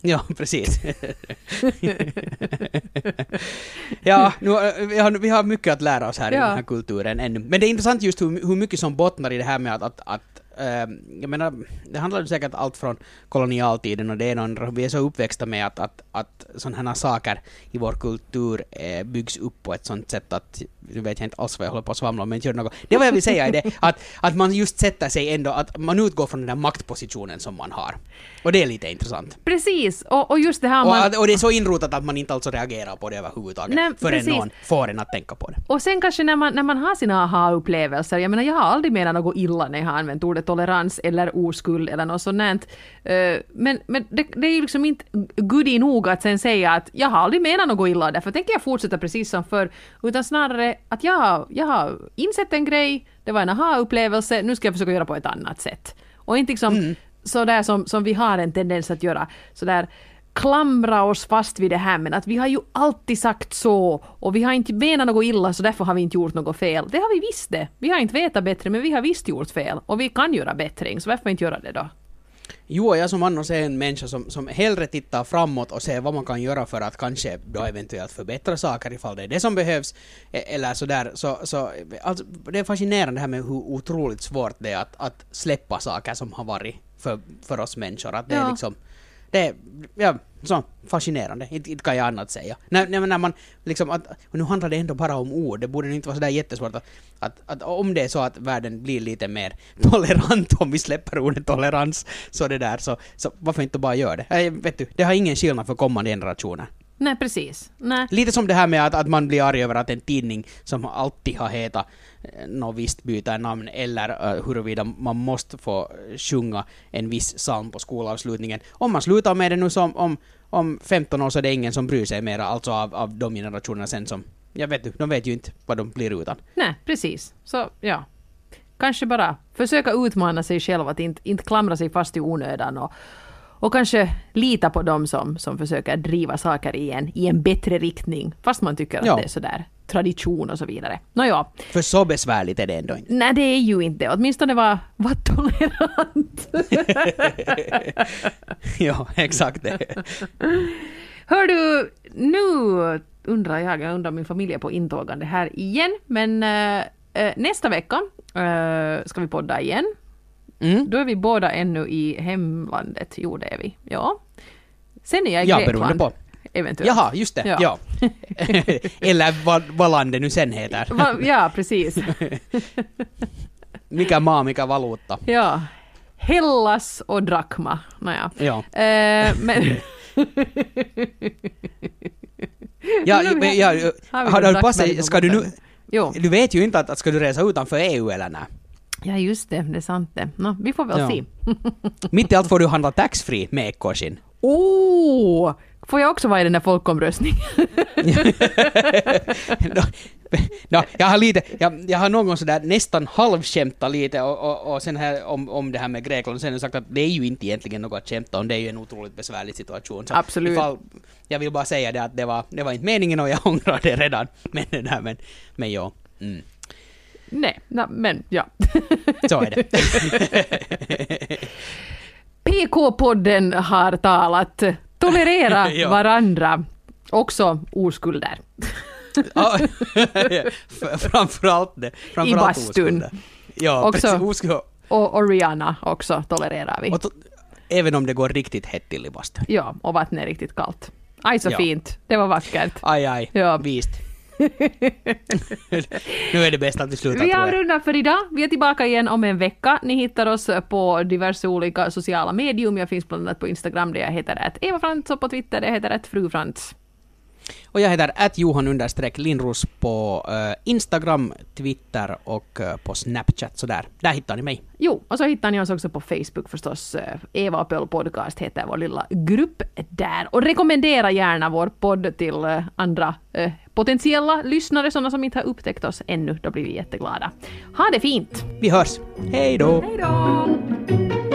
Ja, precis. ja, nu, vi, har, vi har mycket att lära oss här i Ja. den här kulturen ännu. Men det är intressant just hur, hur mycket som bottnar i det här med att, att, att ehm, jag menar, det handlar ju säkert allt från kolonialtiden och det ena och andra. Vi är så uppväxta med att, att, att sådana här saker i vår kultur eh, byggs upp på ett sånt sätt att, nu vet jag inte alls vad jag håller på att svamla om, men inte något. Det vad jag vill säga är det, att, att man just sätter sig ändå, att man utgår från den där maktpositionen som man har. Och det är lite intressant. Precis, och, och just det här Och, man... att- och det är så inrotat att man inte alltså reagerar på det överhuvudtaget Nej, förrän precis. någon får en att tänka på det. Och sen kanske när man, när man har sina aha-upplevelser, jag menar jag har aldrig menat något illa när jag har använt ordet tolerans eller oskuld eller något sånt. Eh, Men, men det, det är ju liksom inte goodie nog att sen säga att jag har aldrig menat något illa, därför tänker jag fortsätta precis som förr. Utan snarare att jag har, jag har insett en grej, det var en aha-upplevelse, nu ska jag försöka göra på ett annat sätt. Och inte liksom sådär som, som vi har en tendens att göra, sådär klamra oss fast vid det här men att vi har ju alltid sagt så och vi har inte menat något illa så därför har vi inte gjort något fel. Det har vi visst det. Vi har inte vetat bättre men vi har visst gjort fel och vi kan göra bättring så varför inte göra det då? Jo, jag som annars är en människa som, som hellre tittar framåt och ser vad man kan göra för att kanske då eventuellt förbättra saker ifall det är det som behövs. E- Eller sådär, så, så alltså, det är fascinerande det här med hur otroligt svårt det är att, att släppa saker som har varit för, för oss människor. Att det är Ja. liksom, det är, ja, så fascinerande, inte, inte kan jag annat säga. När, när, när man liksom, att, nu handlar det ändå bara om ord, det borde inte vara sådär jättesvårt att, att, att om det är så att världen blir lite mer tolerant, om vi släpper ordet tolerans, så det där, så, så varför inte bara göra det? Äh, vet du, det har ingen skillnad för kommande generationer. Nej precis. Nej. Lite som det här med att, att man blir arg över att en tidning som alltid har hetat något visst byter namn eller uh, huruvida man måste få eh, sjunga en viss psalm på skolavslutningen. Om man slutar med det nu som om, om 15 år så är det ingen som bryr sig mera, alltså av, av de generationerna sen som, jag vet du, de vet ju inte vad de blir utan. Nej, precis. Så ja. Kanske bara försöka utmana sig själv att inte, inte klamra sig fast i onödan och, och kanske lita på dem som, som försöker driva saker i en, i en bättre riktning fast man tycker att Ja. det är sådär tradition och så vidare. Nåja, För så besvärligt är det ändå inte. nej det är ju inte. Åtminstone var, var tolerant. ja, exakt det. Hör du, nu undrar jag, jag undrar om min familj är på intågande här igen, men eh, nästa vecka eh, ska vi podda igen. Mm. Då är vi båda ännu i hemlandet. Jo, det är vi. Ja. Sen är jag i Ja, Grekland. beroende på. Eventuellt. Jaha, just det. Ja. Ja. eller vad, vad landet nu sen heter. Va, ja, precis. Mikä maa, mikä valuutta. Ja. Hellas och Drakma. Nåja. Ja. Eh, men... Ja, men, ja, har du Drakma ska du nu... Jo. Du vet ju inte att, att ska du resa utanför EU eller nej. Ja, just det. Det är sant det. Nå, vi får väl Ja. se. Mitt i allt får du handla taxfree med ekorrskinn. Oh! Får jag också vara i den där folkomröstningen? no, no, jag har lite, jag, jag har någon gång sådär nästan halvskämtat lite och, och, och sen här om, om det här med Grekland och sen har jag sagt att det är ju inte egentligen något att skämta om, det är ju en otroligt besvärlig situation. Så Absolut. Ifall, jag vill bara säga det att det var, det var inte meningen och jag ångrar det redan. Men där, men, men ja. Mm. Nej, na, men ja. Så är det. PK-podden har talat. Tolerera Ja. varandra. Också oskulder. Ja, Framförallt det. Framförallt bastun. oskulder. Ja, Också. precis. Och, och Rihanna också tolererar vi. To- Även om det går riktigt hett till i bastun. Ja, och vattnet är riktigt kallt. Aj så Ja. fint. Det var vackert. Aj, aj. Ja. Visst. nu är det bäst att vi slutar Vi avrundar för idag. Vi är tillbaka igen om en vecka. Ni hittar oss på diverse olika sociala medium. Jag finns bland annat på Instagram där jag heter att Eva Frantz och på Twitter där jag heter att Fru Frantz. Och jag heter att Johan Lindros på eh, Instagram, Twitter och eh, på Snapchat. Så där. där hittar ni mig. Jo, och så hittar ni oss också på Facebook förstås. Eh, Eva och Pöl Podcast heter vår lilla grupp där. Och rekommendera gärna vår podd till eh, andra potentiella lyssnare, sådana som inte har upptäckt oss ännu. Då blir vi jätteglada. Ha det fint! Vi hörs. Hej då! Hej då!